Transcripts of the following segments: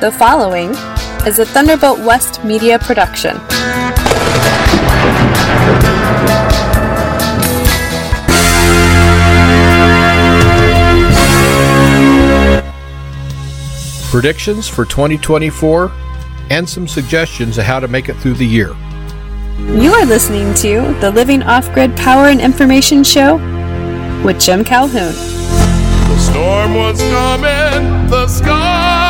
The following is a Thunderbolt West media production. Predictions for 2024 and some suggestions of how to make it through the year. You are listening to the Living Off Grid Power and Information Show with Jim Calhoun. The storm was coming, the sky was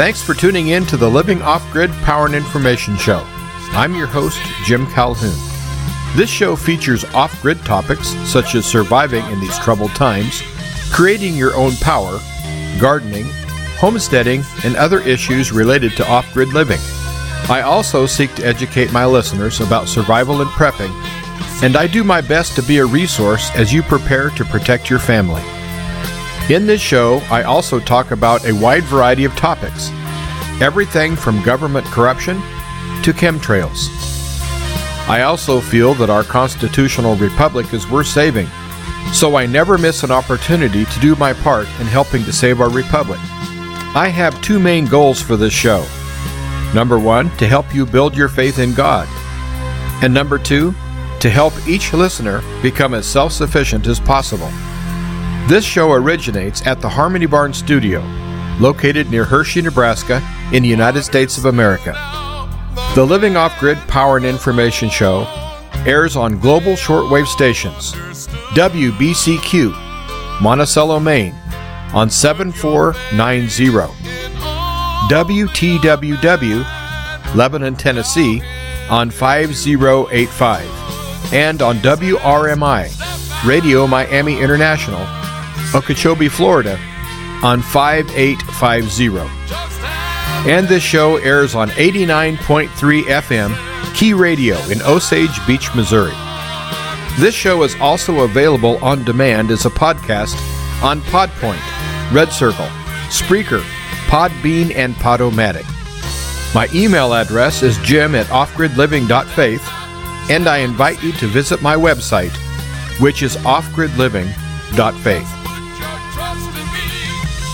Thanks for tuning in to the Living Off Grid Power and Information Show. I'm your host, Jim Calhoun. This show features off grid topics such as surviving in these troubled times, creating your own power, gardening, homesteading, and other issues related to off grid living. I also seek to educate my listeners about survival and prepping, and I do my best to be a resource as you prepare to protect your family. In this show, I also talk about a wide variety of topics everything from government corruption to chemtrails. I also feel that our constitutional republic is worth saving, so I never miss an opportunity to do my part in helping to save our republic. I have two main goals for this show. Number one, to help you build your faith in God. And number two, to help each listener become as self sufficient as possible. This show originates at the Harmony Barn Studio, located near Hershey, Nebraska, in the United States of America. The Living Off Grid Power and Information Show airs on global shortwave stations WBCQ, Monticello, Maine, on 7490, WTWW, Lebanon, Tennessee, on 5085, and on WRMI, Radio Miami International, Okeechobee, Florida, on 5850. And this show airs on 89.3 FM Key Radio in Osage Beach, Missouri. This show is also available on demand as a podcast on Podpoint, Red Circle, Spreaker, Podbean, and Podomatic. My email address is jim at offgridliving.faith, and I invite you to visit my website, which is offgridliving.faith.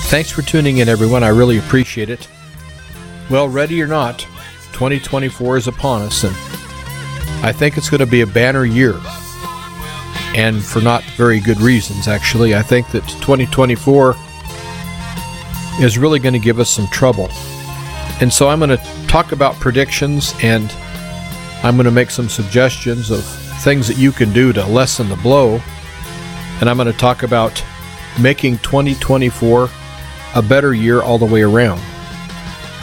Thanks for tuning in, everyone. I really appreciate it. Well, ready or not, 2024 is upon us, and I think it's going to be a banner year. And for not very good reasons, actually. I think that 2024 is really going to give us some trouble. And so I'm going to talk about predictions and I'm going to make some suggestions of things that you can do to lessen the blow. And I'm going to talk about making 2024 a better year all the way around.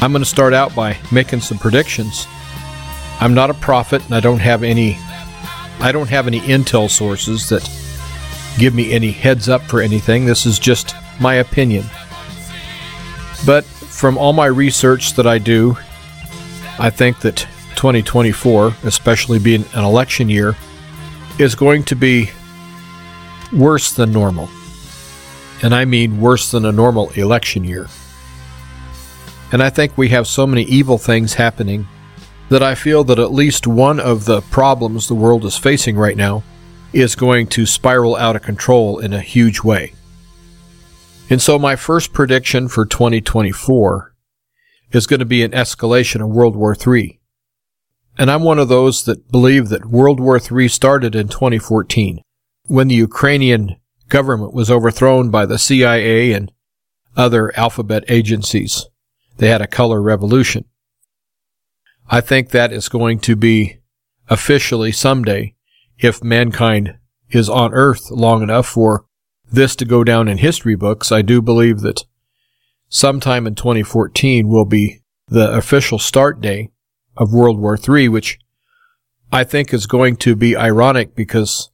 I'm going to start out by making some predictions. I'm not a prophet and I don't have any I don't have any intel sources that give me any heads up for anything. This is just my opinion. But from all my research that I do, I think that 2024, especially being an election year, is going to be worse than normal. And I mean worse than a normal election year. And I think we have so many evil things happening that I feel that at least one of the problems the world is facing right now is going to spiral out of control in a huge way. And so my first prediction for 2024 is going to be an escalation of World War III. And I'm one of those that believe that World War III started in 2014 when the Ukrainian government was overthrown by the CIA and other alphabet agencies. They had a color revolution. I think that is going to be officially someday, if mankind is on earth long enough for this to go down in history books, I do believe that sometime in 2014 will be the official start day of World War III, which I think is going to be ironic because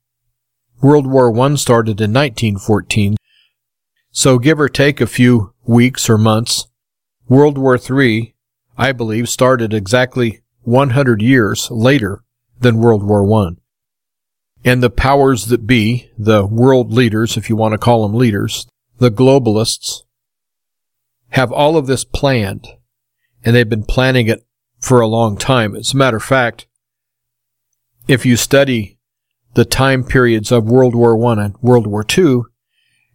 World War I started in 1914. So give or take a few weeks or months, World War III, I believe, started exactly 100 years later than World War I. And the powers that be, the world leaders, if you want to call them leaders, the globalists, have all of this planned, and they've been planning it for a long time. As a matter of fact, if you study the time periods of World War I and World War II,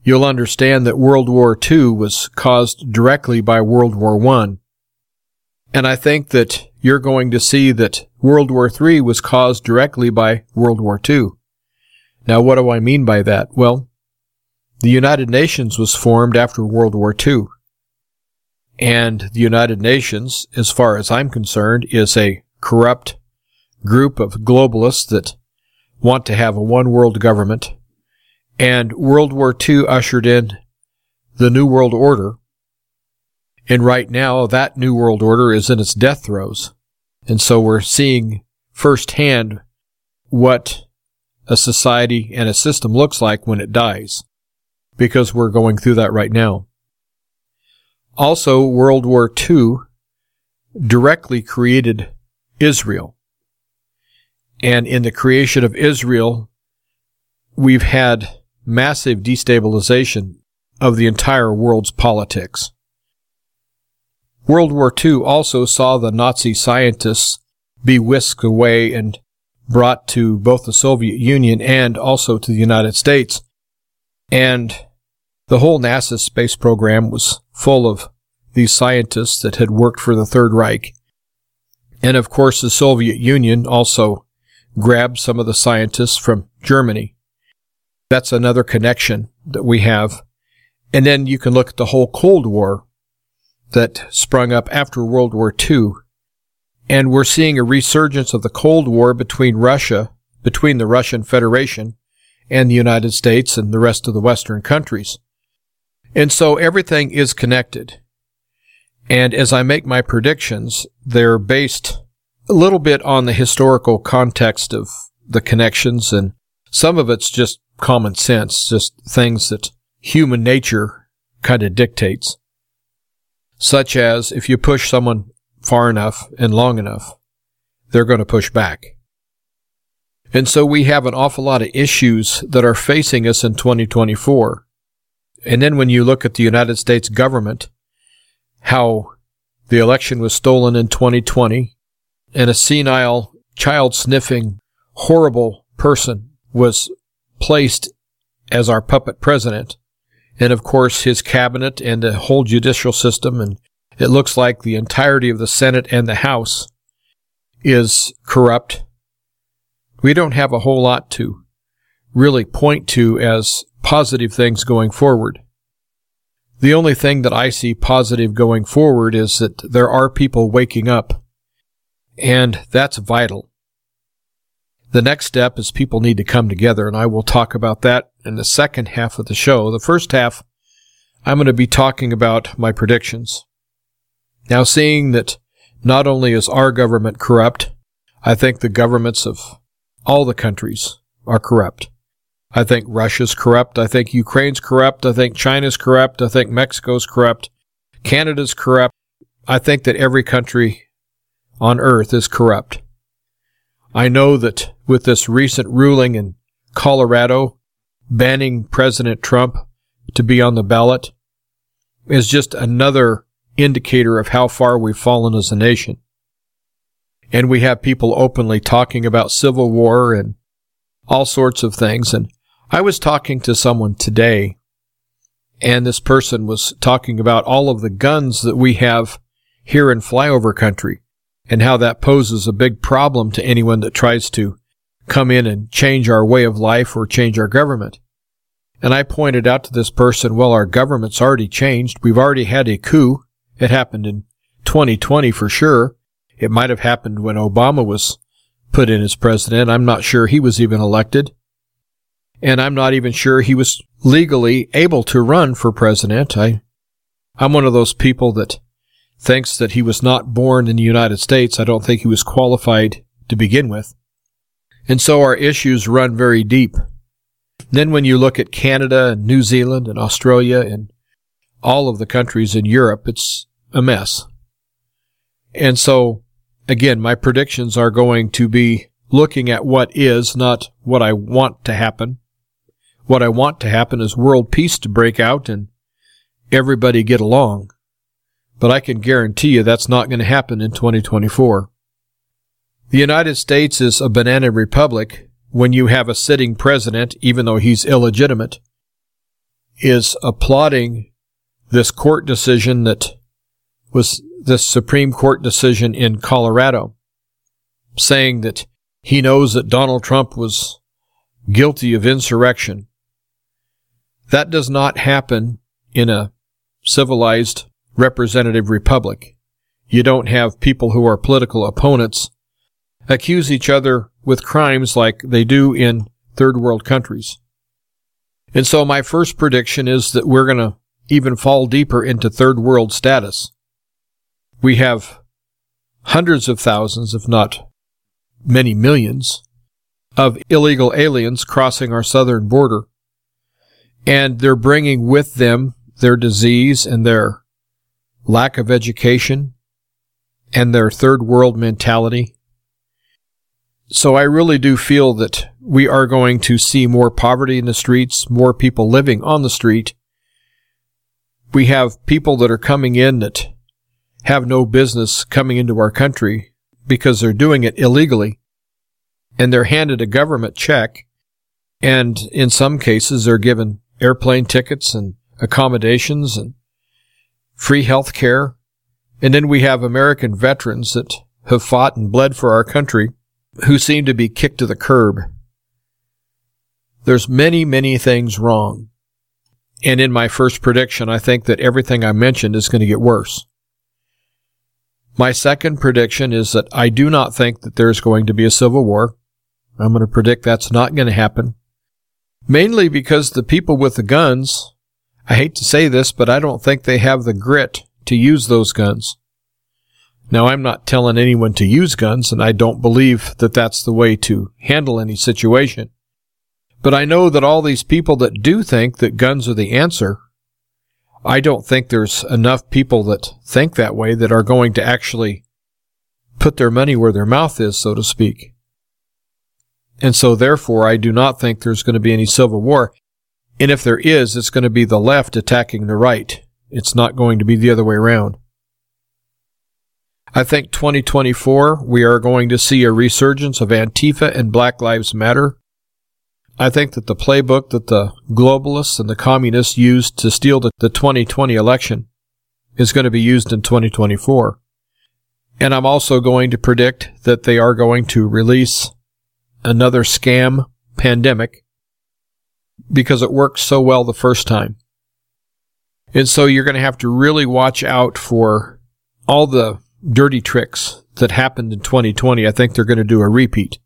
you'll understand that World War II was caused directly by World War I. And I think that you're going to see that World War III was caused directly by World War II. Now, what do I mean by that? Well, the United Nations was formed after World War II. And the United Nations, as far as I'm concerned, is a corrupt group of globalists that want to have a one world government. And World War II ushered in the New World Order. And right now, that New World Order is in its death throes. And so we're seeing firsthand what a society and a system looks like when it dies. Because we're going through that right now. Also, World War II directly created Israel. And in the creation of Israel, we've had massive destabilization of the entire world's politics. World War II also saw the Nazi scientists be whisked away and brought to both the Soviet Union and also to the United States. And the whole NASA space program was full of these scientists that had worked for the Third Reich. And of course, the Soviet Union also grabbed some of the scientists from Germany. That's another connection that we have. And then you can look at the whole Cold War that sprung up after World War II. And we're seeing a resurgence of the Cold War between Russia, between the Russian Federation and the United States and the rest of the Western countries. And so everything is connected. And as I make my predictions, they're based a little bit on the historical context of the connections and some of it's just common sense, just things that human nature kind of dictates. Such as if you push someone far enough and long enough, they're going to push back. And so we have an awful lot of issues that are facing us in 2024. And then when you look at the United States government, how the election was stolen in 2020 and a senile, child sniffing, horrible person was placed as our puppet president. And of course, his cabinet and the whole judicial system, and it looks like the entirety of the Senate and the House is corrupt. We don't have a whole lot to really point to as positive things going forward. The only thing that I see positive going forward is that there are people waking up, and that's vital. The next step is people need to come together, and I will talk about that in the second half of the show. The first half, I'm going to be talking about my predictions. Now, seeing that not only is our government corrupt, I think the governments of all the countries are corrupt. I think Russia's corrupt. I think Ukraine's corrupt. I think China's corrupt. I think Mexico's corrupt. Canada's corrupt. I think that every country on earth is corrupt. I know that with this recent ruling in Colorado banning President Trump to be on the ballot is just another indicator of how far we've fallen as a nation. And we have people openly talking about civil war and all sorts of things. And I was talking to someone today, and this person was talking about all of the guns that we have here in flyover country and how that poses a big problem to anyone that tries to come in and change our way of life or change our government. And I pointed out to this person, well, our government's already changed. We've already had a coup. It happened in 2020 for sure. It might have happened when Obama was put in as president. I'm not sure he was even elected and I'm not even sure he was legally able to run for president. I, I'm one of those people that thinks that he was not born in the United States. I don't think he was qualified to begin with. And so our issues run very deep. Then when you look at Canada and New Zealand and Australia and all of the countries in Europe, it's a mess. And so, again, my predictions are going to be looking at what is, not what I want to happen. What I want to happen is world peace to break out and everybody get along. But I can guarantee you that's not going to happen in 2024. The United States is a banana republic when you have a sitting president, even though he's illegitimate, is applauding this court decision that was this Supreme Court decision in Colorado, saying that he knows that Donald Trump was guilty of insurrection. That does not happen in a civilized representative republic. You don't have people who are political opponents accuse each other with crimes like they do in third world countries. And so my first prediction is that we're going to even fall deeper into third world status. We have hundreds of thousands, if not many millions, of illegal aliens crossing our southern border. And they're bringing with them their disease and their lack of education and their third world mentality. So I really do feel that we are going to see more poverty in the streets, more people living on the street. We have people that are coming in that have no business coming into our country because they're doing it illegally and they're handed a government check and in some cases they're given airplane tickets and accommodations and free health care. And then we have American veterans that have fought and bled for our country who seem to be kicked to the curb. There's many, many things wrong. And in my first prediction, I think that everything I mentioned is going to get worse. My second prediction is that I do not think that there's going to be a civil war. I'm going to predict that's not going to happen. Mainly because the people with the guns I hate to say this, but I don't think they have the grit to use those guns. Now, I'm not telling anyone to use guns, and I don't believe that that's the way to handle any situation. But I know that all these people that do think that guns are the answer, I don't think there's enough people that think that way that are going to actually put their money where their mouth is, so to speak. And so therefore, I do not think there's going to be any civil war. And if there is, it's going to be the left attacking the right. It's not going to be the other way around. I think 2024, we are going to see a resurgence of Antifa and Black Lives Matter. I think that the playbook that the globalists and the communists used to steal the, the 2020 election is going to be used in 2024. And I'm also going to predict that they are going to release another scam pandemic because it worked so well the first time. And so you're going to have to really watch out for all the dirty tricks that happened in 2020. I think they're going to do a repeat.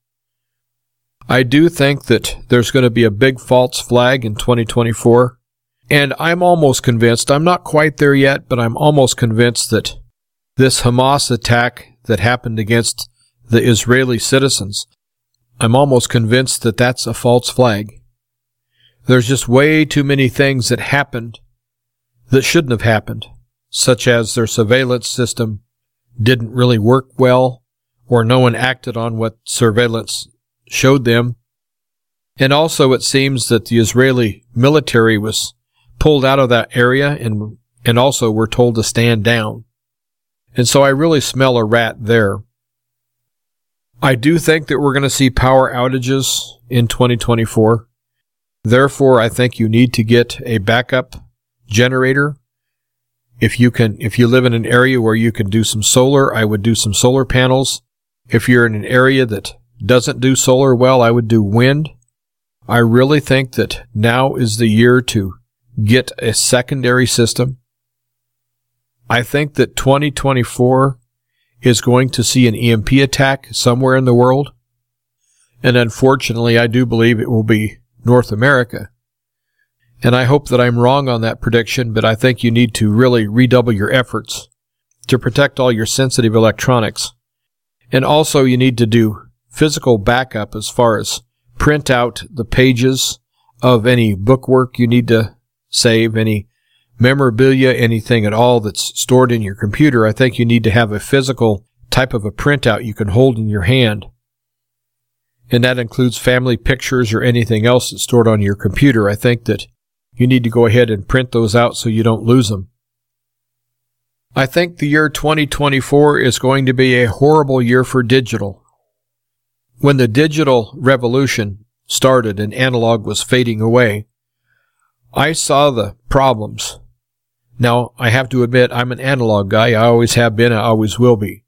I do think that there's going to be a big false flag in 2024. And I'm almost convinced, I'm not quite there yet, but I'm almost convinced that this Hamas attack that happened against the Israeli citizens, I'm almost convinced that that's a false flag. There's just way too many things that happened that shouldn't have happened, such as their surveillance system didn't really work well, or no one acted on what surveillance showed them. And also it seems that the Israeli military was pulled out of that area and, and also were told to stand down. And so I really smell a rat there. I do think that we're going to see power outages in 2024. Therefore, I think you need to get a backup generator. If you can, if you live in an area where you can do some solar, I would do some solar panels. If you're in an area that doesn't do solar well, I would do wind. I really think that now is the year to get a secondary system. I think that 2024 is going to see an EMP attack somewhere in the world. And unfortunately, I do believe it will be North America. And I hope that I'm wrong on that prediction, but I think you need to really redouble your efforts to protect all your sensitive electronics. And also you need to do physical backup as far as print out the pages of any bookwork you need to save, any memorabilia, anything at all that's stored in your computer. I think you need to have a physical type of a printout you can hold in your hand. And that includes family pictures or anything else that's stored on your computer. I think that you need to go ahead and print those out so you don't lose them. I think the year 2024 is going to be a horrible year for digital. When the digital revolution started and analog was fading away, I saw the problems. Now, I have to admit, I'm an analog guy. I always have been. I always will be.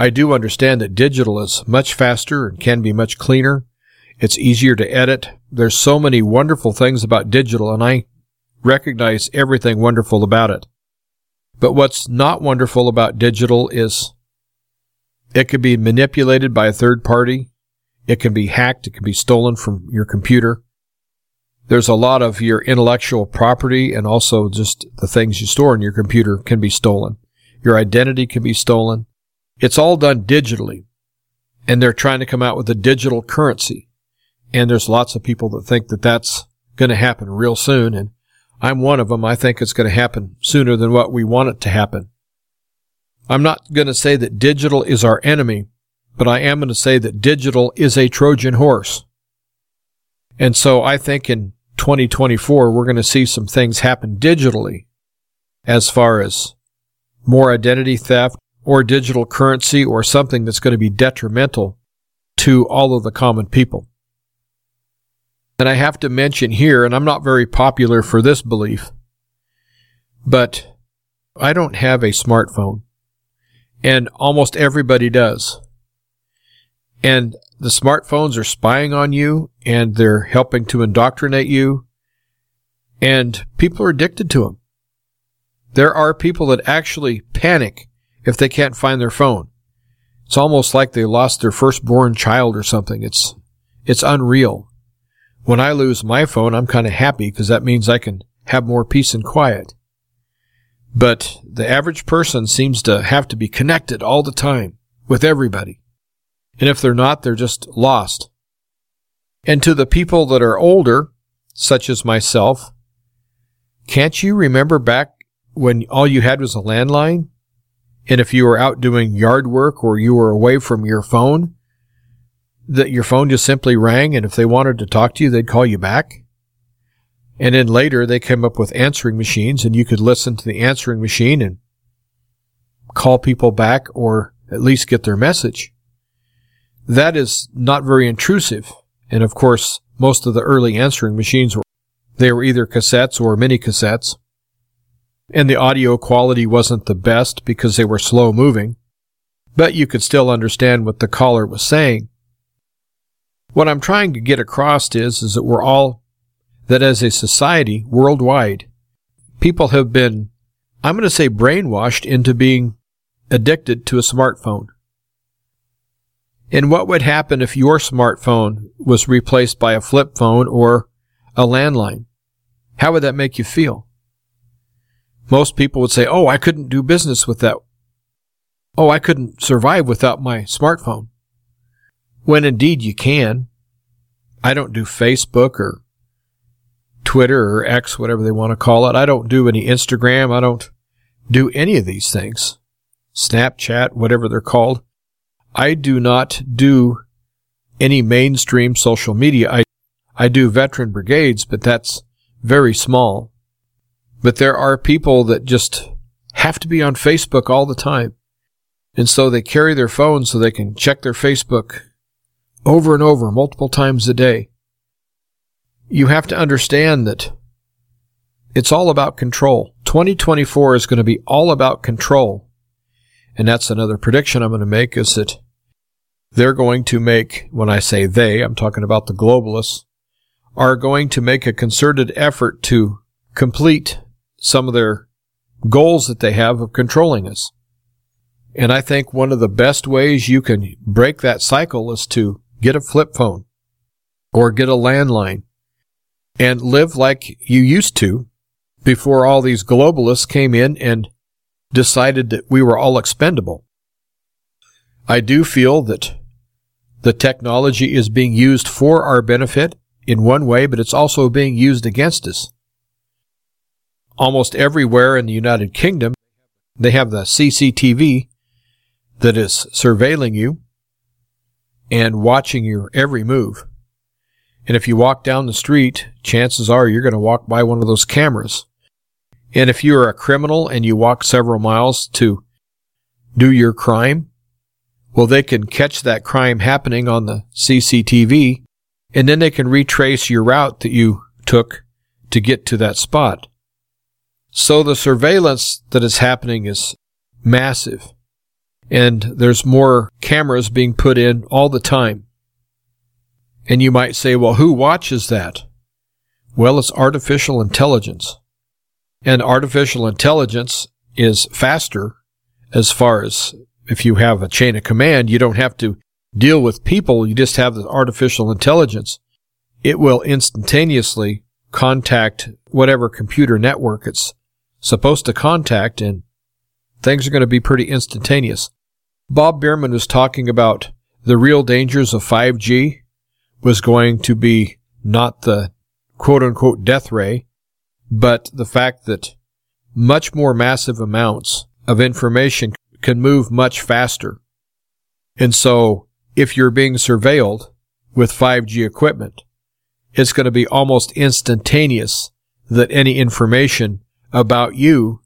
I do understand that digital is much faster and can be much cleaner. It's easier to edit. There's so many wonderful things about digital, and I recognize everything wonderful about it. But what's not wonderful about digital is it can be manipulated by a third party. It can be hacked. It can be stolen from your computer. There's a lot of your intellectual property and also just the things you store in your computer can be stolen. Your identity can be stolen. It's all done digitally. And they're trying to come out with a digital currency. And there's lots of people that think that that's going to happen real soon. And I'm one of them. I think it's going to happen sooner than what we want it to happen. I'm not going to say that digital is our enemy, but I am going to say that digital is a Trojan horse. And so I think in 2024, we're going to see some things happen digitally as far as more identity theft or digital currency or something that's going to be detrimental to all of the common people. And I have to mention here, and I'm not very popular for this belief, but I don't have a smartphone. And almost everybody does. And the smartphones are spying on you and they're helping to indoctrinate you. And people are addicted to them. There are people that actually panic if they can't find their phone. It's almost like they lost their firstborn child or something. It's, it's unreal. When I lose my phone, I'm kind of happy because that means I can have more peace and quiet. But the average person seems to have to be connected all the time with everybody. And if they're not, they're just lost. And to the people that are older, such as myself, can't you remember back when all you had was a landline? And if you were out doing yard work or you were away from your phone, that your phone just simply rang and if they wanted to talk to you, they'd call you back. And then later they came up with answering machines and you could listen to the answering machine and call people back or at least get their message. That is not very intrusive. And of course, most of the early answering machines were, they were either cassettes or mini cassettes. And the audio quality wasn't the best because they were slow moving, but you could still understand what the caller was saying. What I'm trying to get across is, is that we're all, that as a society worldwide, people have been, I'm going to say brainwashed into being addicted to a smartphone. And what would happen if your smartphone was replaced by a flip phone or a landline? How would that make you feel? Most people would say, Oh, I couldn't do business with that. Oh, I couldn't survive without my smartphone when indeed you can. I don't do Facebook or Twitter or X, whatever they want to call it. I don't do any Instagram. I don't do any of these things. Snapchat, whatever they're called. I do not do any mainstream social media. I, I do veteran brigades, but that's very small. But there are people that just have to be on Facebook all the time. And so they carry their phone so they can check their Facebook over and over, multiple times a day. You have to understand that it's all about control. 2024 is going to be all about control. And that's another prediction I'm going to make is that they're going to make, when I say they, I'm talking about the globalists, are going to make a concerted effort to complete some of their goals that they have of controlling us. And I think one of the best ways you can break that cycle is to get a flip phone or get a landline and live like you used to before all these globalists came in and decided that we were all expendable. I do feel that the technology is being used for our benefit in one way, but it's also being used against us. Almost everywhere in the United Kingdom, they have the CCTV that is surveilling you and watching your every move. And if you walk down the street, chances are you're going to walk by one of those cameras. And if you're a criminal and you walk several miles to do your crime, well, they can catch that crime happening on the CCTV and then they can retrace your route that you took to get to that spot. So the surveillance that is happening is massive and there's more cameras being put in all the time. And you might say, well, who watches that? Well, it's artificial intelligence. And artificial intelligence is faster as far as if you have a chain of command, you don't have to deal with people. You just have the artificial intelligence. It will instantaneously contact whatever computer network it's supposed to contact and things are going to be pretty instantaneous. Bob Bierman was talking about the real dangers of 5G was going to be not the quote unquote death ray, but the fact that much more massive amounts of information can move much faster. And so if you're being surveilled with 5G equipment, it's going to be almost instantaneous that any information about you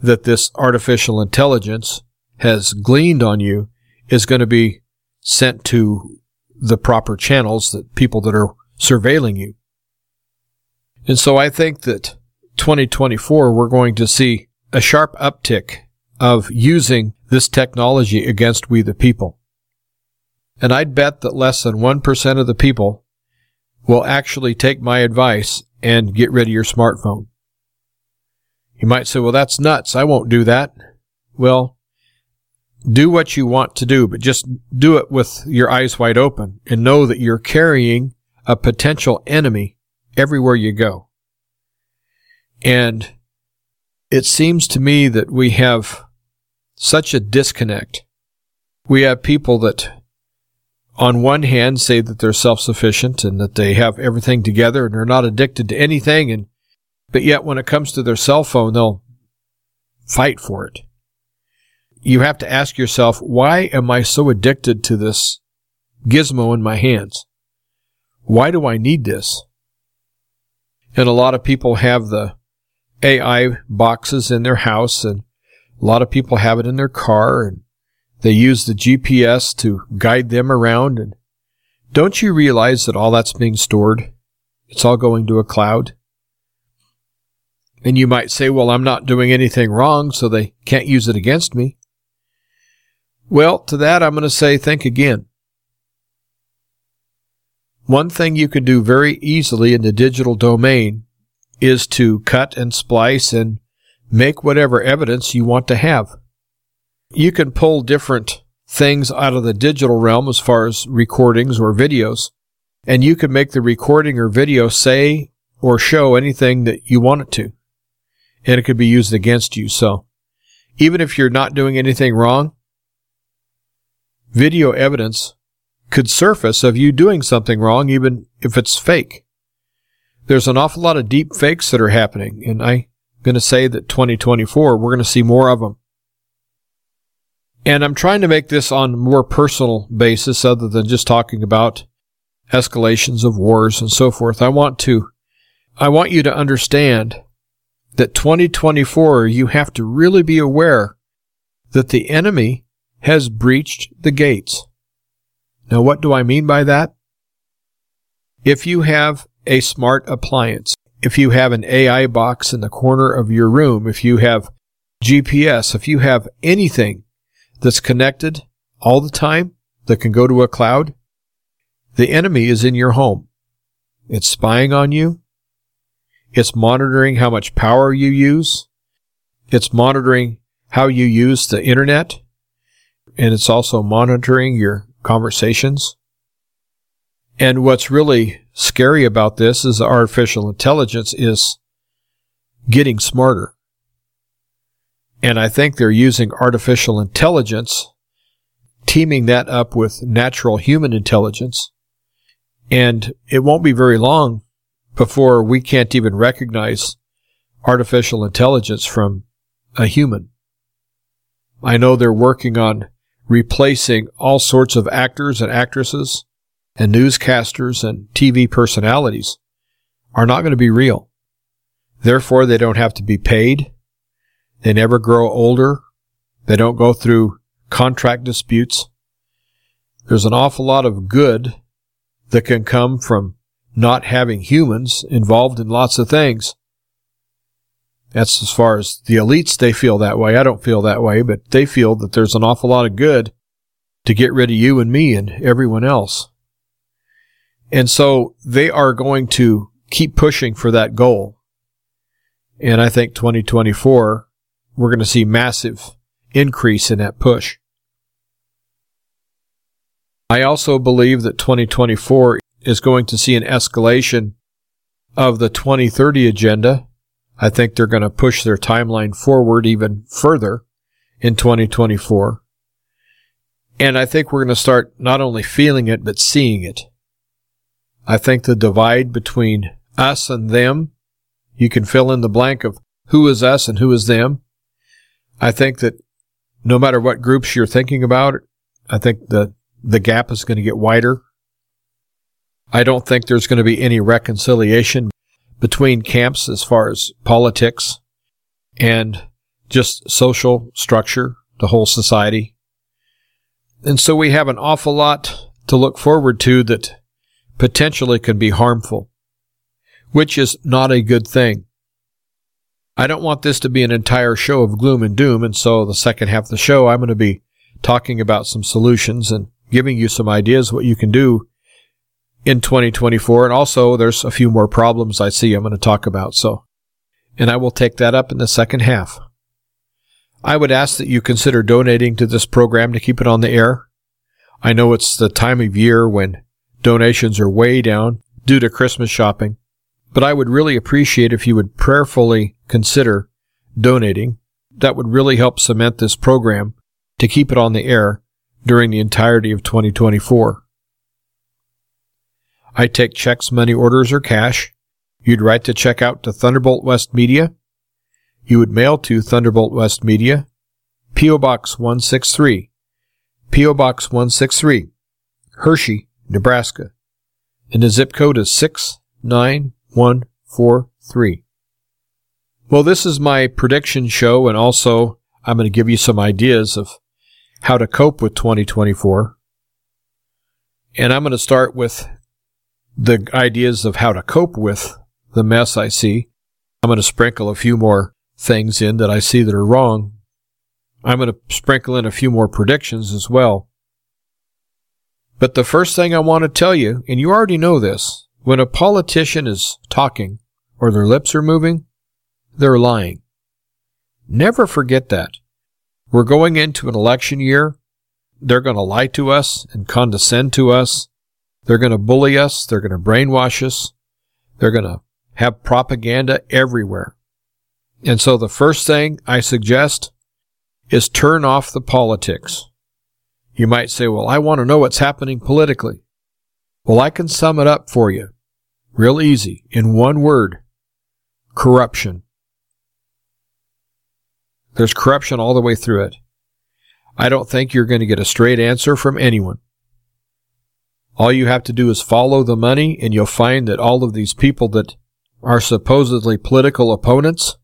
that this artificial intelligence has gleaned on you is going to be sent to the proper channels that people that are surveilling you. And so I think that 2024 we're going to see a sharp uptick of using this technology against we the people. And I'd bet that less than 1% of the people will actually take my advice and get rid of your smartphone. You might say, well, that's nuts. I won't do that. Well, do what you want to do, but just do it with your eyes wide open and know that you're carrying a potential enemy everywhere you go. And it seems to me that we have such a disconnect. We have people that, on one hand, say that they're self-sufficient and that they have everything together and they're not addicted to anything, and but yet when it comes to their cell phone, they'll fight for it you have to ask yourself, why am I so addicted to this gizmo in my hands? Why do I need this? And a lot of people have the AI boxes in their house and a lot of people have it in their car and they use the GPS to guide them around. And don't you realize that all that's being stored? It's all going to a cloud. And you might say, well, I'm not doing anything wrong, so they can't use it against me. Well, to that, I'm going to say think again. One thing you can do very easily in the digital domain is to cut and splice and make whatever evidence you want to have. You can pull different things out of the digital realm as far as recordings or videos, and you can make the recording or video say or show anything that you want it to, and it could be used against you. So even if you're not doing anything wrong, video evidence could surface of you doing something wrong, even if it's fake. There's an awful lot of deep fakes that are happening, and I'm going to say that 2024, we're going to see more of them. And I'm trying to make this on a more personal basis other than just talking about escalations of wars and so forth. I want to, I want you to understand that 2024, you have to really be aware that the enemy has breached the gates. Now, what do I mean by that? If you have a smart appliance, if you have an AI box in the corner of your room, if you have GPS, if you have anything that's connected all the time that can go to a cloud, the enemy is in your home. It's spying on you. It's monitoring how much power you use. It's monitoring how you use the internet and it's also monitoring your conversations. And what's really scary about this is artificial intelligence is getting smarter. And I think they're using artificial intelligence, teaming that up with natural human intelligence. And it won't be very long before we can't even recognize artificial intelligence from a human. I know they're working on replacing all sorts of actors and actresses and newscasters and TV personalities are not going to be real. Therefore, they don't have to be paid. They never grow older. They don't go through contract disputes. There's an awful lot of good that can come from not having humans involved in lots of things. That's as far as the elites, they feel that way. I don't feel that way, but they feel that there's an awful lot of good to get rid of you and me and everyone else. And so they are going to keep pushing for that goal. And I think 2024, we're going to see massive increase in that push. I also believe that 2024 is going to see an escalation of the 2030 agenda I think they're going to push their timeline forward even further in 2024. And I think we're going to start not only feeling it, but seeing it. I think the divide between us and them, you can fill in the blank of who is us and who is them. I think that no matter what groups you're thinking about, I think the, the gap is going to get wider. I don't think there's going to be any reconciliation between camps as far as politics and just social structure, the whole society. And so we have an awful lot to look forward to that potentially can be harmful, which is not a good thing. I don't want this to be an entire show of gloom and doom, and so the second half of the show, I'm going to be talking about some solutions and giving you some ideas what you can do in 2024. And also, there's a few more problems I see I'm going to talk about. So, and I will take that up in the second half. I would ask that you consider donating to this program to keep it on the air. I know it's the time of year when donations are way down due to Christmas shopping, but I would really appreciate if you would prayerfully consider donating. That would really help cement this program to keep it on the air during the entirety of 2024. I take checks, money orders, or cash. You'd write the check out to Thunderbolt West Media. You would mail to Thunderbolt West Media, P.O. Box 163, P.O. Box 163, Hershey, Nebraska. And the zip code is 69143. Well, this is my prediction show, and also I'm going to give you some ideas of how to cope with 2024. And I'm going to start with the ideas of how to cope with the mess I see. I'm going to sprinkle a few more things in that I see that are wrong. I'm going to sprinkle in a few more predictions as well. But the first thing I want to tell you, and you already know this, when a politician is talking or their lips are moving, they're lying. Never forget that. We're going into an election year. They're going to lie to us and condescend to us they're going to bully us. They're going to brainwash us. They're going to have propaganda everywhere. And so the first thing I suggest is turn off the politics. You might say, well, I want to know what's happening politically. Well, I can sum it up for you real easy in one word corruption. There's corruption all the way through it. I don't think you're going to get a straight answer from anyone. All you have to do is follow the money, and you'll find that all of these people that are supposedly political opponents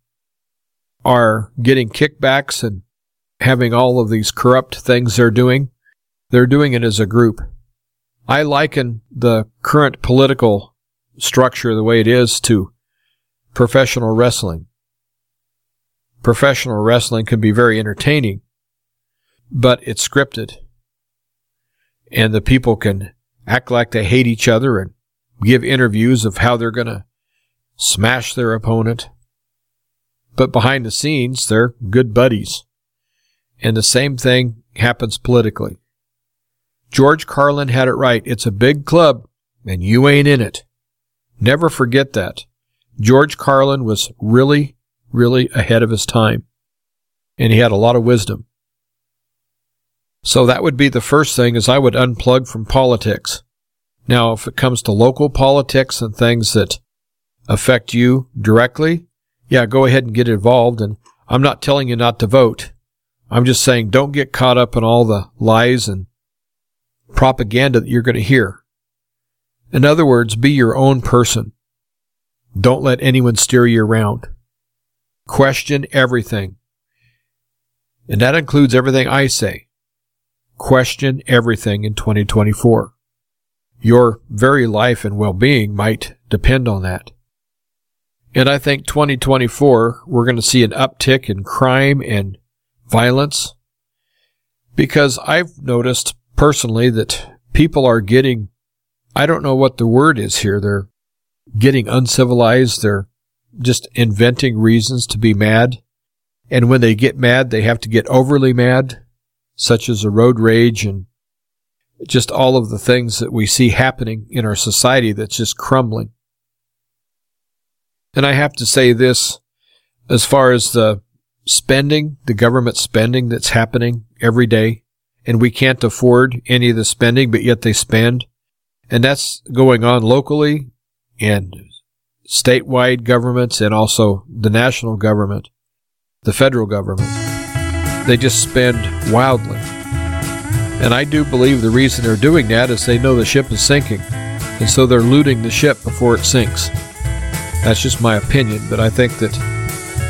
are getting kickbacks and having all of these corrupt things they're doing. They're doing it as a group. I liken the current political structure the way it is to professional wrestling. Professional wrestling can be very entertaining, but it's scripted. And the people can act like they hate each other and give interviews of how they're going to smash their opponent. But behind the scenes, they're good buddies. And the same thing happens politically. George Carlin had it right. It's a big club, and you ain't in it. Never forget that. George Carlin was really, really ahead of his time. and he had a lot of wisdom. So that would be the first thing is I would unplug from politics. Now, if it comes to local politics and things that affect you directly, yeah, go ahead and get involved. And I'm not telling you not to vote. I'm just saying don't get caught up in all the lies and propaganda that you're going to hear. In other words, be your own person. Don't let anyone steer you around. Question everything. And that includes everything I say. Question everything in 2024. Your very life and well-being might depend on that. And I think 2024, we're going to see an uptick in crime and violence because I've noticed personally that people are getting, I don't know what the word is here. They're getting uncivilized. They're just inventing reasons to be mad. And when they get mad, they have to get overly mad, such as a road rage and just all of the things that we see happening in our society that's just crumbling. And I have to say this as far as the spending, the government spending that's happening every day, and we can't afford any of the spending, but yet they spend. And that's going on locally and statewide governments and also the national government, the federal government. They just spend wildly. And I do believe the reason they're doing that is they know the ship is sinking. And so they're looting the ship before it sinks. That's just my opinion, but I think that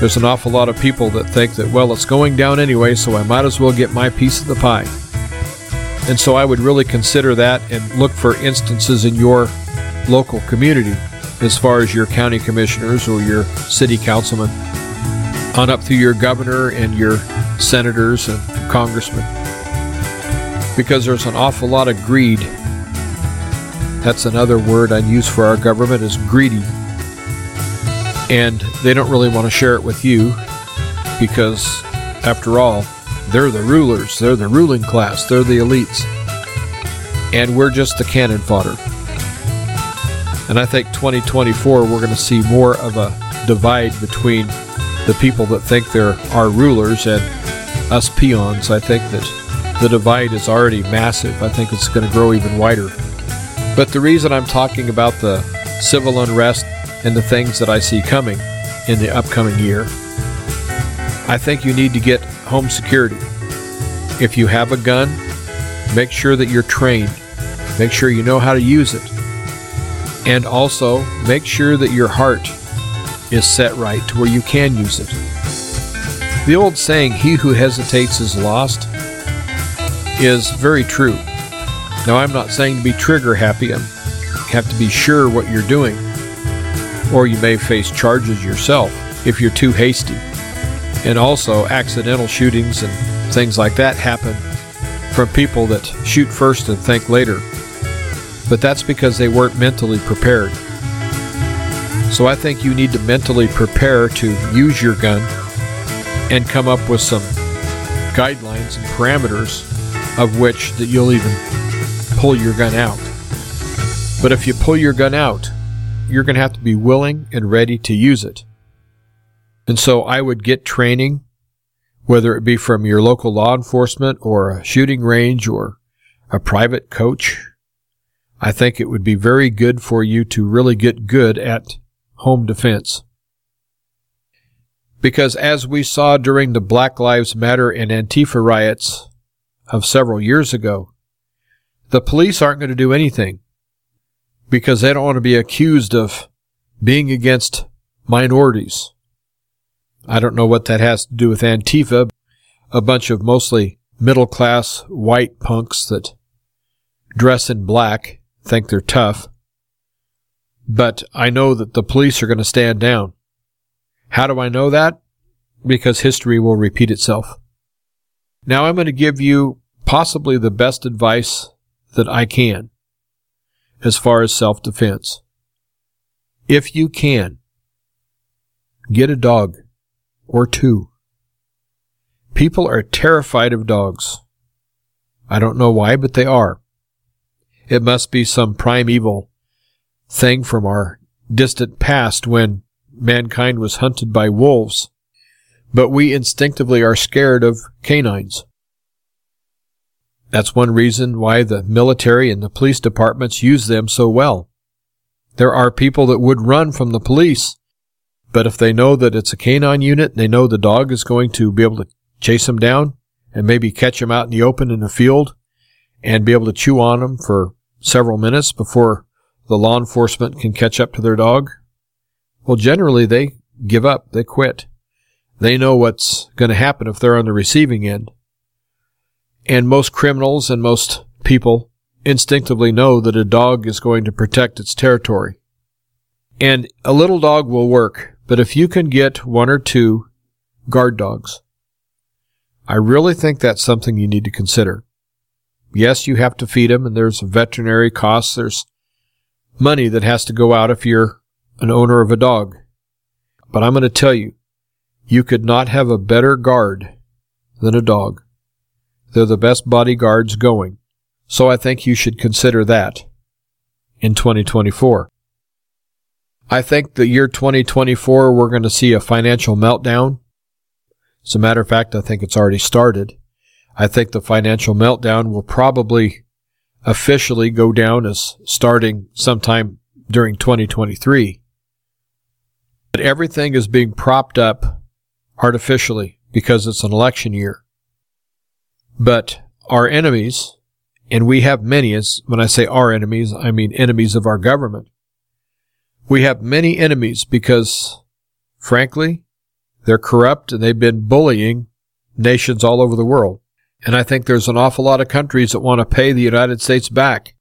there's an awful lot of people that think that, well, it's going down anyway, so I might as well get my piece of the pie. And so I would really consider that and look for instances in your local community as far as your county commissioners or your city councilmen on up through your governor and your senators and congressmen. Because there's an awful lot of greed. That's another word I'd use for our government is greedy. And they don't really want to share it with you because, after all, they're the rulers, they're the ruling class, they're the elites. And we're just the cannon fodder. And I think 2024, we're going to see more of a divide between the people that think they're our rulers and us peons. I think that the divide is already massive. I think it's going to grow even wider. But the reason I'm talking about the civil unrest and the things that I see coming in the upcoming year, I think you need to get home security. If you have a gun, make sure that you're trained. Make sure you know how to use it. And also, make sure that your heart is set right to where you can use it. The old saying, he who hesitates is lost, is very true. Now, I'm not saying to be trigger happy, and have to be sure what you're doing or you may face charges yourself if you're too hasty. And also, accidental shootings and things like that happen from people that shoot first and think later. But that's because they weren't mentally prepared. So I think you need to mentally prepare to use your gun and come up with some guidelines and parameters of which that you'll even pull your gun out. But if you pull your gun out, you're going to have to be willing and ready to use it. And so I would get training, whether it be from your local law enforcement or a shooting range or a private coach. I think it would be very good for you to really get good at home defense. Because as we saw during the Black Lives Matter and Antifa riots of several years ago, the police aren't going to do anything because they don't want to be accused of being against minorities. I don't know what that has to do with Antifa, a bunch of mostly middle class white punks that dress in black, think they're tough. But I know that the police are going to stand down. How do I know that? Because history will repeat itself. Now I'm going to give you possibly the best advice that I can as far as self defense. If you can, get a dog or two. People are terrified of dogs. I don't know why, but they are. It must be some primeval thing from our distant past when mankind was hunted by wolves. But we instinctively are scared of canines. That's one reason why the military and the police departments use them so well. There are people that would run from the police, but if they know that it's a canine unit, they know the dog is going to be able to chase them down and maybe catch them out in the open in the field and be able to chew on them for several minutes before the law enforcement can catch up to their dog. Well, generally they give up, they quit. They know what's going to happen if they're on the receiving end. And most criminals and most people instinctively know that a dog is going to protect its territory. And a little dog will work, but if you can get one or two guard dogs, I really think that's something you need to consider. Yes, you have to feed them, and there's veterinary costs, there's money that has to go out if you're an owner of a dog. But I'm going to tell you, you could not have a better guard than a dog. They're the best bodyguards going. So I think you should consider that in 2024. I think the year 2024, we're going to see a financial meltdown. As a matter of fact, I think it's already started. I think the financial meltdown will probably officially go down as starting sometime during 2023. But everything is being propped up artificially because it's an election year. But our enemies, and we have many, as when I say our enemies, I mean enemies of our government. We have many enemies because, frankly, they're corrupt and they've been bullying nations all over the world. And I think there's an awful lot of countries that want to pay the United States back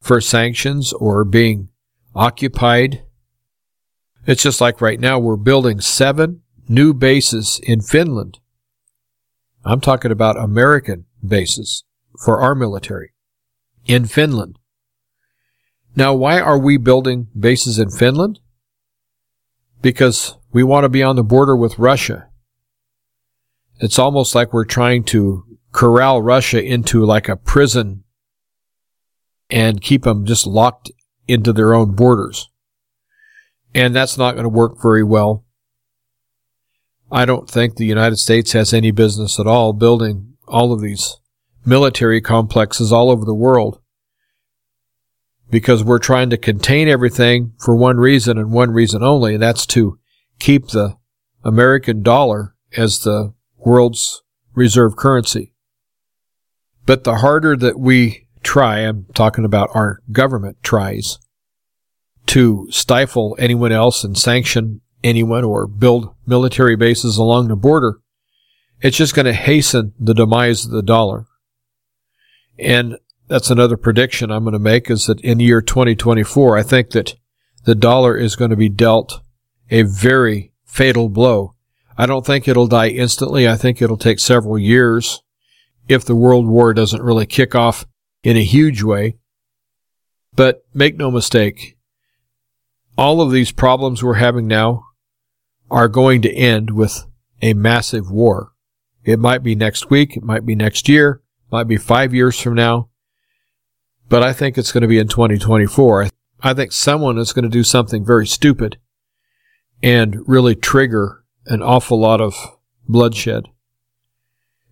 for sanctions or being occupied. It's just like right now we're building seven new bases in Finland. I'm talking about American bases for our military in Finland. Now, why are we building bases in Finland? Because we want to be on the border with Russia. It's almost like we're trying to corral Russia into like a prison and keep them just locked into their own borders. And that's not going to work very well. I don't think the United States has any business at all building all of these military complexes all over the world because we're trying to contain everything for one reason and one reason only, and that's to keep the American dollar as the world's reserve currency. But the harder that we try, I'm talking about our government tries to stifle anyone else and sanction anyone or build military bases along the border, it's just going to hasten the demise of the dollar. And that's another prediction I'm going to make is that in the year 2024, I think that the dollar is going to be dealt a very fatal blow. I don't think it'll die instantly. I think it'll take several years if the World War doesn't really kick off in a huge way. But make no mistake, all of these problems we're having now are going to end with a massive war. It might be next week, it might be next year, it might be five years from now, but I think it's going to be in 2024. I think someone is going to do something very stupid and really trigger an awful lot of bloodshed.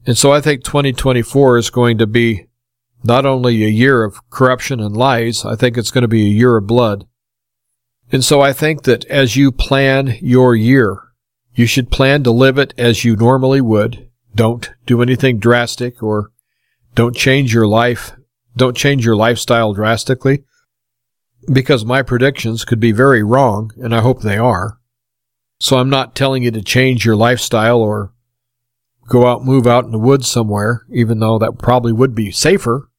And so I think 2024 is going to be not only a year of corruption and lies, I think it's going to be a year of blood. And so I think that as you plan your year, you should plan to live it as you normally would. Don't do anything drastic or don't change your life. Don't change your lifestyle drastically because my predictions could be very wrong and I hope they are. So I'm not telling you to change your lifestyle or go out, move out in the woods somewhere, even though that probably would be safer,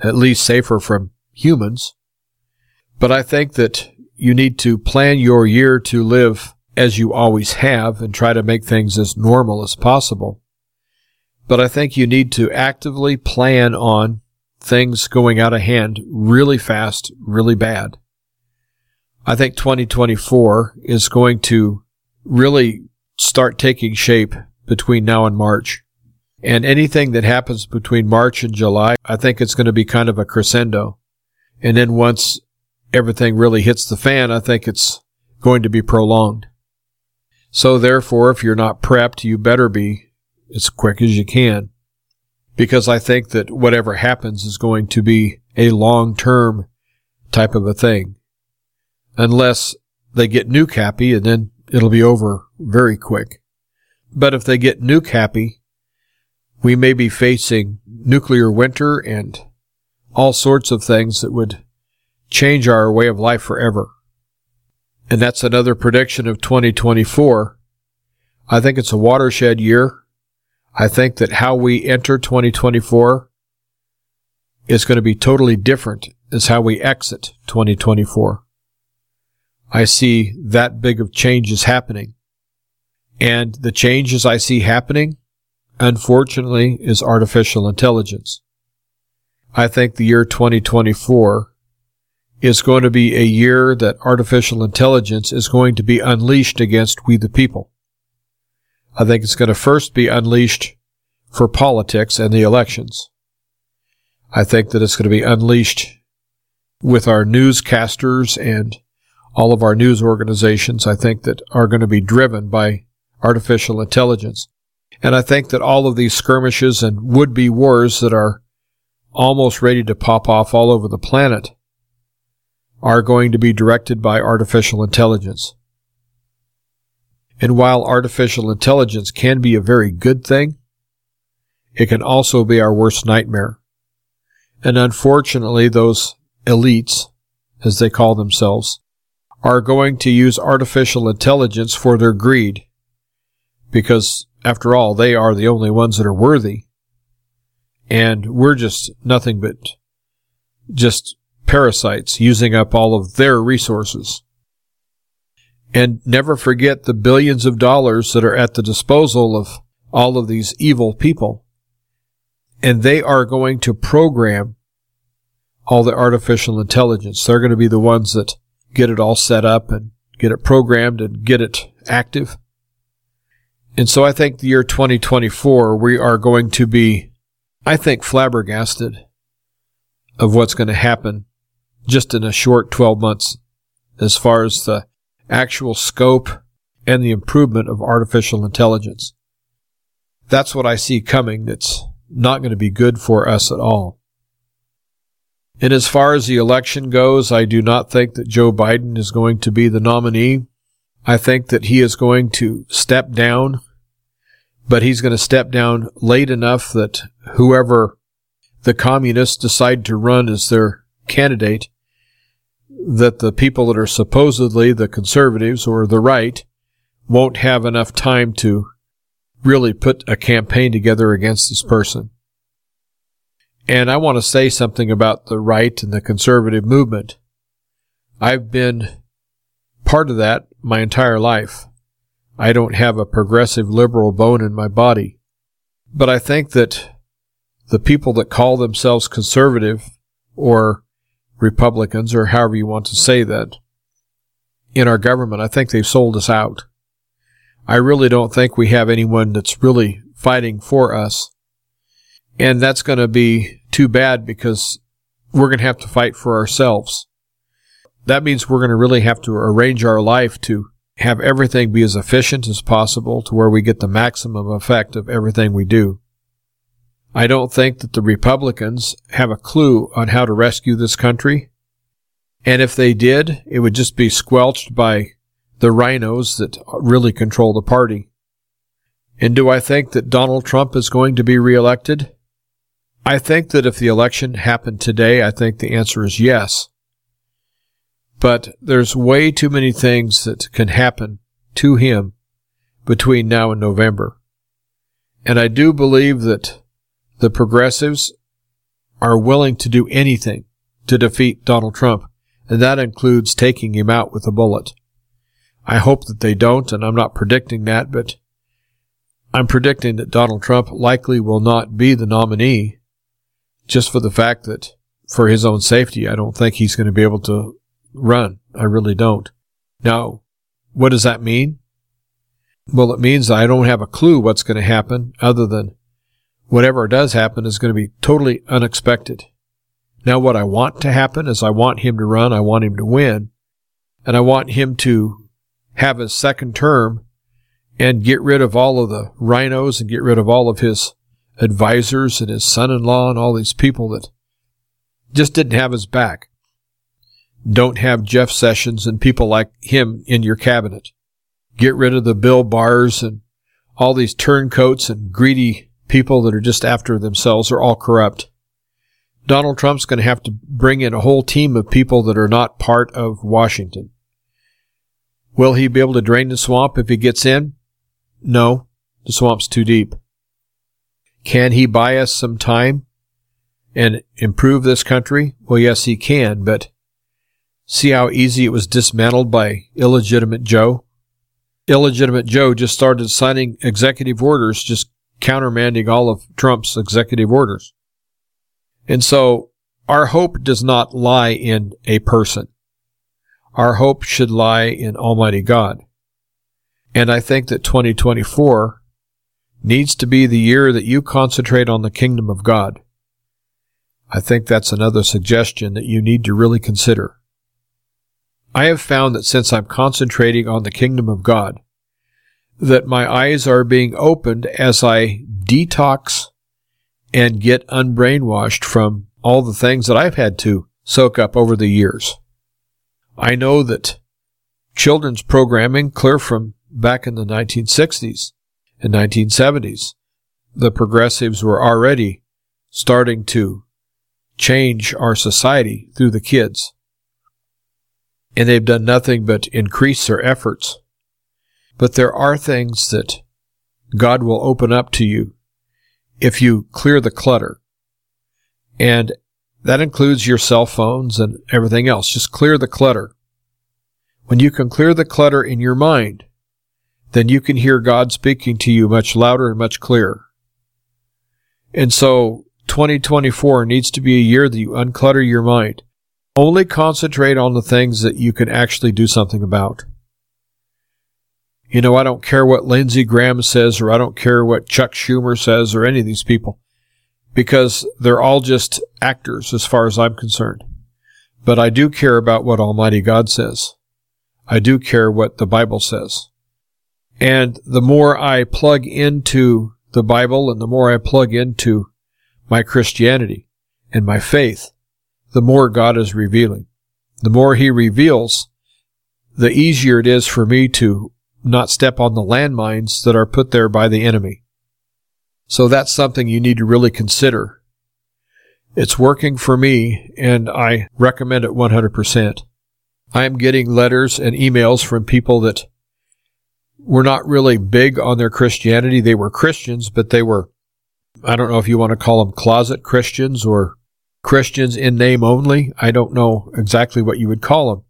at least safer from humans. But I think that you need to plan your year to live as you always have and try to make things as normal as possible. But I think you need to actively plan on things going out of hand really fast, really bad. I think 2024 is going to really start taking shape between now and March. And anything that happens between March and July, I think it's going to be kind of a crescendo. And then once everything really hits the fan, I think it's going to be prolonged. So therefore, if you're not prepped, you better be as quick as you can. Because I think that whatever happens is going to be a long term type of a thing. Unless they get new happy and then it'll be over very quick. But if they get nuke happy, we may be facing nuclear winter and all sorts of things that would change our way of life forever. And that's another prediction of 2024. I think it's a watershed year. I think that how we enter 2024 is going to be totally different as how we exit 2024. I see that big of changes happening. And the changes I see happening, unfortunately, is artificial intelligence. I think the year 2024 is going to be a year that artificial intelligence is going to be unleashed against we the people. I think it's going to first be unleashed for politics and the elections. I think that it's going to be unleashed with our newscasters and all of our news organizations, I think that are going to be driven by artificial intelligence. And I think that all of these skirmishes and would be wars that are almost ready to pop off all over the planet are going to be directed by artificial intelligence. And while artificial intelligence can be a very good thing, it can also be our worst nightmare. And unfortunately, those elites, as they call themselves, are going to use artificial intelligence for their greed. Because, after all, they are the only ones that are worthy. And we're just nothing but just parasites using up all of their resources. And never forget the billions of dollars that are at the disposal of all of these evil people. And they are going to program all the artificial intelligence. They're going to be the ones that get it all set up and get it programmed and get it active. And so I think the year 2024, we are going to be, I think, flabbergasted of what's going to happen just in a short 12 months as far as the actual scope and the improvement of artificial intelligence. That's what I see coming that's not going to be good for us at all. And as far as the election goes, I do not think that Joe Biden is going to be the nominee. I think that he is going to step down, but he's going to step down late enough that whoever the communists decide to run as their candidate, that the people that are supposedly the conservatives or the right won't have enough time to really put a campaign together against this person. And I want to say something about the right and the conservative movement. I've been part of that my entire life. I don't have a progressive liberal bone in my body. But I think that the people that call themselves conservative or Republicans or however you want to say that in our government, I think they've sold us out. I really don't think we have anyone that's really fighting for us. And that's going to be too bad because we're going to have to fight for ourselves. That means we're going to really have to arrange our life to have everything be as efficient as possible to where we get the maximum effect of everything we do. I don't think that the Republicans have a clue on how to rescue this country. And if they did, it would just be squelched by the RINOs that really control the party. And do I think that Donald Trump is going to be reelected? I think that if the election happened today, I think the answer is yes. But there's way too many things that can happen to him between now and November. And I do believe that the progressives are willing to do anything to defeat Donald Trump, and that includes taking him out with a bullet. I hope that they don't, and I'm not predicting that, but I'm predicting that Donald Trump likely will not be the nominee just for the fact that for his own safety, I don't think he's going to be able to run. I really don't. Now, what does that mean? Well, it means I don't have a clue what's going to happen other than whatever does happen is going to be totally unexpected. Now, what I want to happen is I want him to run. I want him to win. And I want him to have his second term and get rid of all of the RINOs and get rid of all of his advisors and his son in law and all these people that just didn't have his back. Don't have Jeff Sessions and people like him in your cabinet. Get rid of the Bill Barrs and all these turncoats and greedy people that are just after themselves are all corrupt. Donald Trump's going to have to bring in a whole team of people that are not part of Washington. Will he be able to drain the swamp if he gets in? No, the swamp's too deep. Can he buy us some time and improve this country? Well, yes, he can, but see how easy it was dismantled by illegitimate Joe? Illegitimate Joe just started signing executive orders, just countermanding all of Trump's executive orders. And so our hope does not lie in a person. Our hope should lie in Almighty God. And I think that 2024 needs to be the year that you concentrate on the kingdom of God. I think that's another suggestion that you need to really consider. I have found that since I'm concentrating on the kingdom of God, that my eyes are being opened as I detox and get unbrainwashed from all the things that I've had to soak up over the years. I know that children's programming, clear from back in the 1960s and 1970s, the progressives were already starting to change our society through the kids. And they've done nothing but increase their efforts. But there are things that God will open up to you if you clear the clutter. And that includes your cell phones and everything else. Just clear the clutter. When you can clear the clutter in your mind, then you can hear God speaking to you much louder and much clearer. And so 2024 needs to be a year that you unclutter your mind. Only concentrate on the things that you can actually do something about. You know, I don't care what Lindsey Graham says, or I don't care what Chuck Schumer says, or any of these people, because they're all just actors as far as I'm concerned. But I do care about what Almighty God says. I do care what the Bible says. And the more I plug into the Bible and the more I plug into my Christianity and my faith, the more God is revealing. The more He reveals, the easier it is for me to not step on the landmines that are put there by the enemy. So that's something you need to really consider. It's working for me, and I recommend it 100%. I am getting letters and emails from people that were not really big on their Christianity. They were Christians, but they were, I don't know if you want to call them closet Christians or Christians in name only. I don't know exactly what you would call them,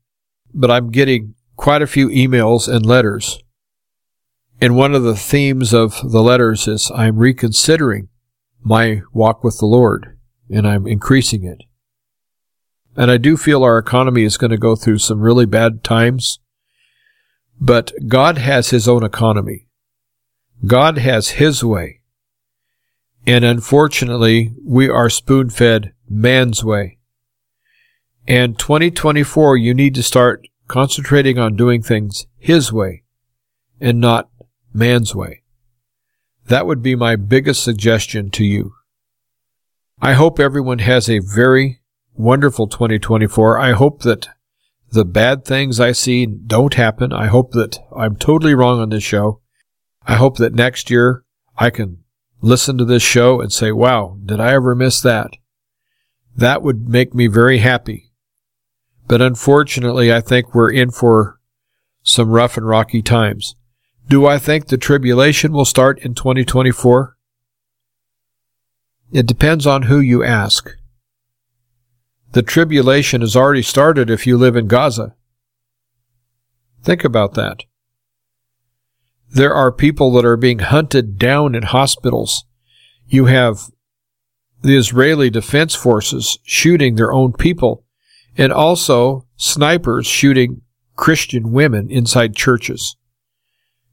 but I'm getting quite a few emails and letters. And one of the themes of the letters is I'm reconsidering my walk with the Lord and I'm increasing it. And I do feel our economy is going to go through some really bad times. But God has His own economy. God has His way. And unfortunately, we are spoon fed man's way. And 2024, you need to start concentrating on doing things His way and not man's way. That would be my biggest suggestion to you. I hope everyone has a very wonderful 2024. I hope that the bad things I see don't happen. I hope that I'm totally wrong on this show. I hope that next year I can listen to this show and say, wow, did I ever miss that? That would make me very happy. But unfortunately, I think we're in for some rough and rocky times. Do I think the tribulation will start in 2024? It depends on who you ask. The tribulation has already started if you live in Gaza. Think about that. There are people that are being hunted down in hospitals. You have the Israeli Defense Forces shooting their own people and also snipers shooting Christian women inside churches.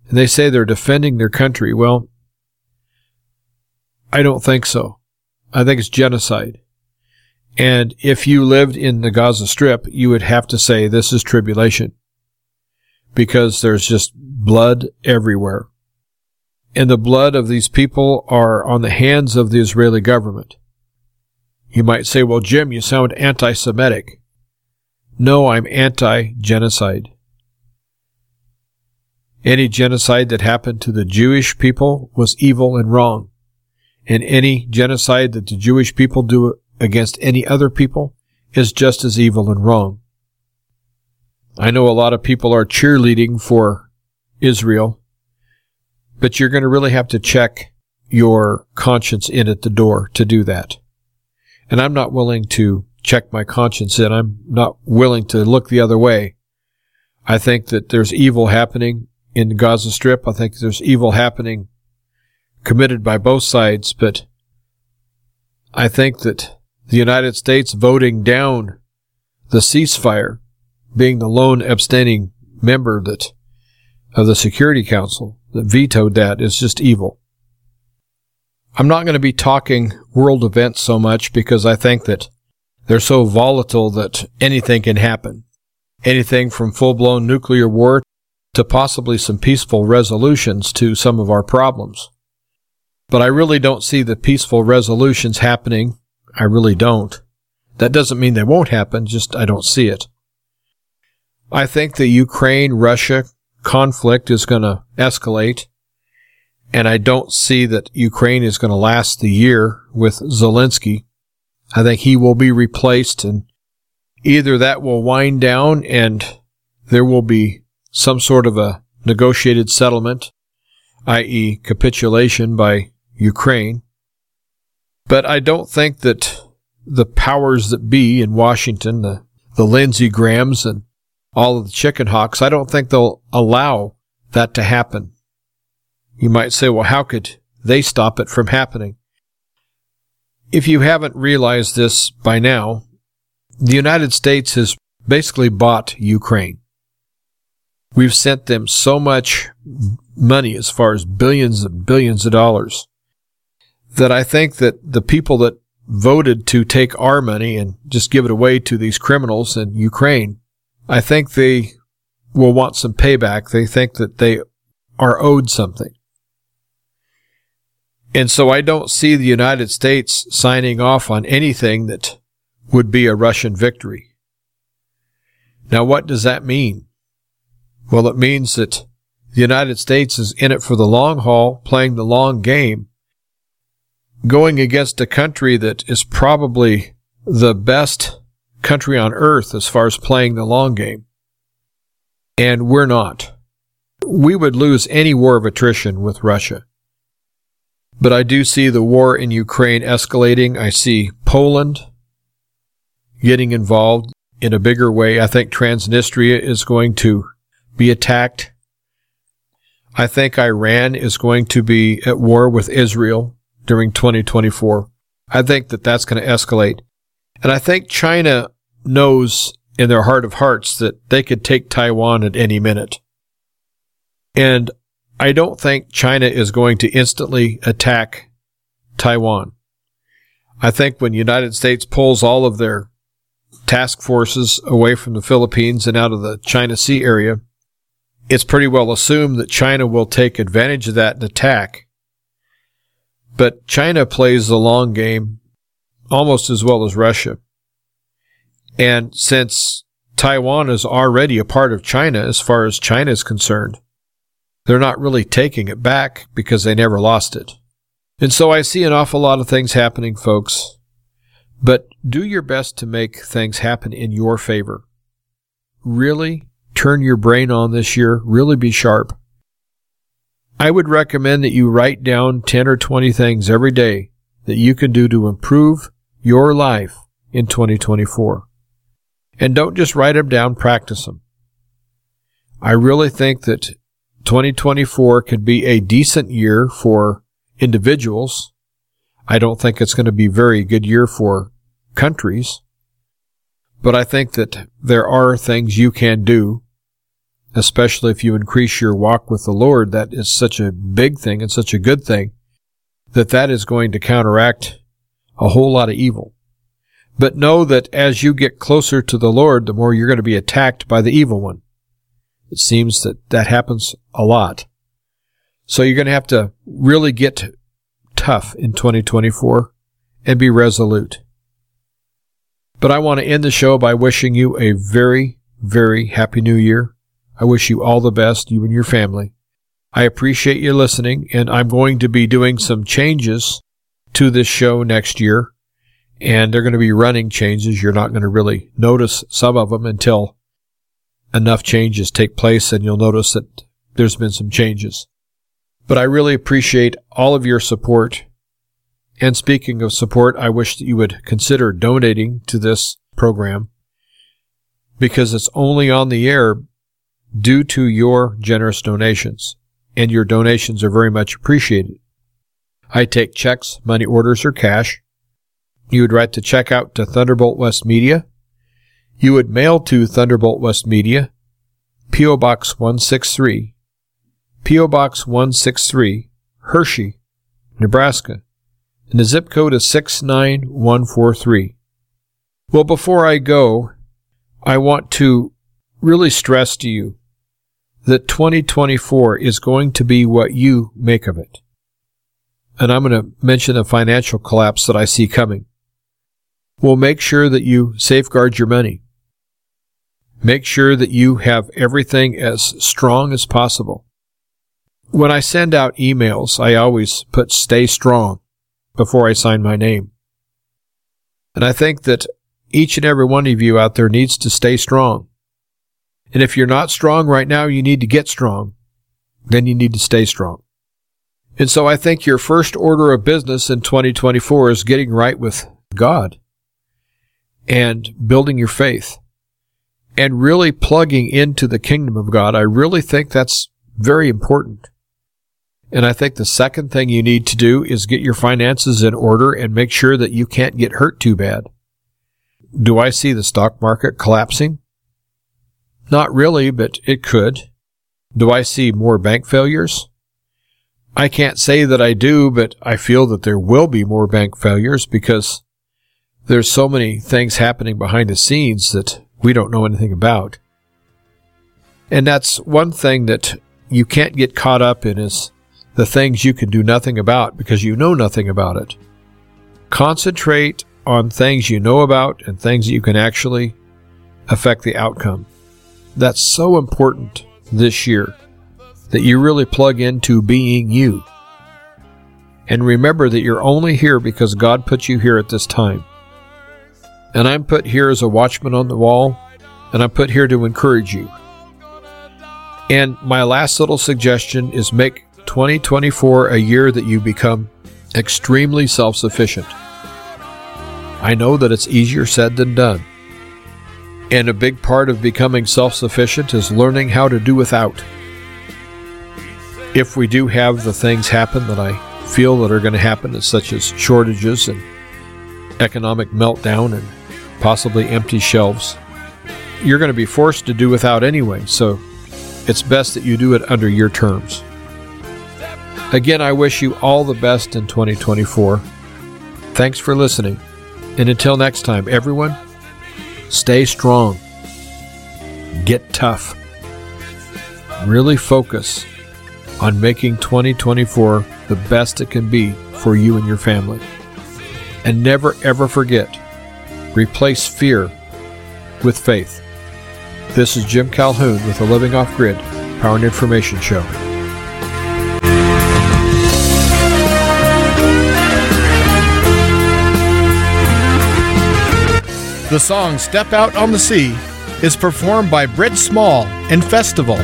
And they say they're defending their country. Well, I don't think so. I think it's genocide. And if you lived in the Gaza Strip, you would have to say this is tribulation because there's just blood everywhere. and the blood of these people are on the hands of the Israeli government. You might say, well, Jim, you sound anti Semitic. No, I'm anti genocide. Any genocide that happened to the Jewish people was evil and wrong. And any genocide that the Jewish people do against any other people is just as evil and wrong. I know a lot of people are cheerleading for Israel, but you're going to really have to check your conscience in at the door to do that. And I'm not willing to check my conscience in. I'm not willing to look the other way. I think that there's evil happening in the Gaza Strip. I think there's evil happening committed by both sides, but I think that the United States voting down the ceasefire, being the lone abstaining member that of the Security Council that vetoed that is just evil. I'm not going to be talking world events so much because I think that they're so volatile that anything can happen. Anything from full blown nuclear war to possibly some peaceful resolutions to some of our problems. But I really don't see the peaceful resolutions happening. I really don't. That doesn't mean they won't happen, just I don't see it. I think the Ukraine Russia conflict is going to escalate. And I don't see that Ukraine is going to last the year with Zelensky. I think he will be replaced and either that will wind down and there will be some sort of a negotiated settlement, i.e. capitulation by Ukraine. But I don't think that the powers that be in Washington, the, the Lindsey Grahams and all of the chicken hawks, I don't think they'll allow that to happen. You might say, well, how could they stop it from happening? If you haven't realized this by now, the United States has basically bought Ukraine. We've sent them so much money as far as billions and billions of dollars that I think that the people that voted to take our money and just give it away to these criminals in Ukraine, I think they will want some payback. They think that they are owed something. And so I don't see the United States signing off on anything that would be a Russian victory. Now, what does that mean? Well, it means that the United States is in it for the long haul, playing the long game, going against a country that is probably the best country on earth as far as playing the long game. And we're not. We would lose any war of attrition with Russia. But I do see the war in Ukraine escalating. I see Poland getting involved in a bigger way. I think Transnistria is going to be attacked. I think Iran is going to be at war with Israel during 2024. I think that that's going to escalate. And I think China knows in their heart of hearts that they could take Taiwan at any minute. And I don't think China is going to instantly attack Taiwan. I think when United States pulls all of their task forces away from the Philippines and out of the China Sea area, it's pretty well assumed that China will take advantage of that and attack. But China plays the long game almost as well as Russia. And since Taiwan is already a part of China as far as China is concerned, they're not really taking it back because they never lost it. And so I see an awful lot of things happening, folks. But do your best to make things happen in your favor. Really turn your brain on this year. Really be sharp. I would recommend that you write down 10 or 20 things every day that you can do to improve your life in 2024. And don't just write them down, practice them. I really think that 2024 could be a decent year for individuals. I don't think it's going to be a very good year for countries. But I think that there are things you can do, especially if you increase your walk with the Lord. That is such a big thing and such a good thing that that is going to counteract a whole lot of evil. But know that as you get closer to the Lord, the more you're going to be attacked by the evil one. It seems that that happens a lot. So you're going to have to really get tough in 2024 and be resolute. But I want to end the show by wishing you a very, very happy new year. I wish you all the best, you and your family. I appreciate you listening, and I'm going to be doing some changes to this show next year. And they're going to be running changes. You're not going to really notice some of them until enough changes take place, and you'll notice that there's been some changes. But I really appreciate all of your support. And speaking of support, I wish that you would consider donating to this program because it's only on the air due to your generous donations, and your donations are very much appreciated. I take checks, money orders, or cash. You would write the check out to Thunderbolt West Media. You would mail to Thunderbolt West Media, P.O. Box 163, P.O. Box 163, Hershey, Nebraska, and the zip code is 69143. Well, before I go, I want to really stress to you that 2024 is going to be what you make of it. And I'm going to mention a financial collapse that I see coming. We'll make sure that you safeguard your money. Make sure that you have everything as strong as possible. When I send out emails, I always put stay strong before I sign my name. And I think that each and every one of you out there needs to stay strong. And if you're not strong right now, you need to get strong. Then you need to stay strong. And so I think your first order of business in 2024 is getting right with God and building your faith and really plugging into the kingdom of God. I really think that's very important. And I think the second thing you need to do is get your finances in order and make sure that you can't get hurt too bad. Do I see the stock market collapsing? Not really, but it could. Do I see more bank failures? I can't say that I do, but I feel that there will be more bank failures because there's so many things happening behind the scenes that we don't know anything about. And that's one thing that you can't get caught up in is the things you can do nothing about because you know nothing about it. Concentrate on things you know about and things that you can actually affect the outcome. That's so important this year that you really plug into being you. And remember that you're only here because God put you here at this time. And I'm put here as a watchman on the wall, and I'm put here to encourage you. And my last little suggestion is make 2024 a year that you become extremely self sufficient. I know that it's easier said than done. And a big part of becoming self sufficient is learning how to do without. If we do have the things happen that I feel that are going to happen, such as shortages and economic meltdown and possibly empty shelves, you're going to be forced to do without anyway, so it's best that you do it under your terms. Again, I wish you all the best in 2024. Thanks for listening. And until next time, everyone, stay strong, get tough, really focus on making 2024 the best it can be for you and your family. And never ever forget, replace fear with faith. This is Jim Calhoun with the Living Off Grid Power and Information Show. The song Step Out on the Sea is performed by Britt Small and Festival.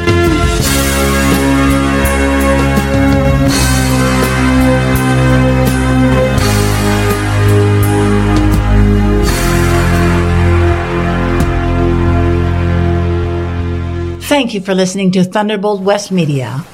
Thank you for listening to Thunderbolt West Media.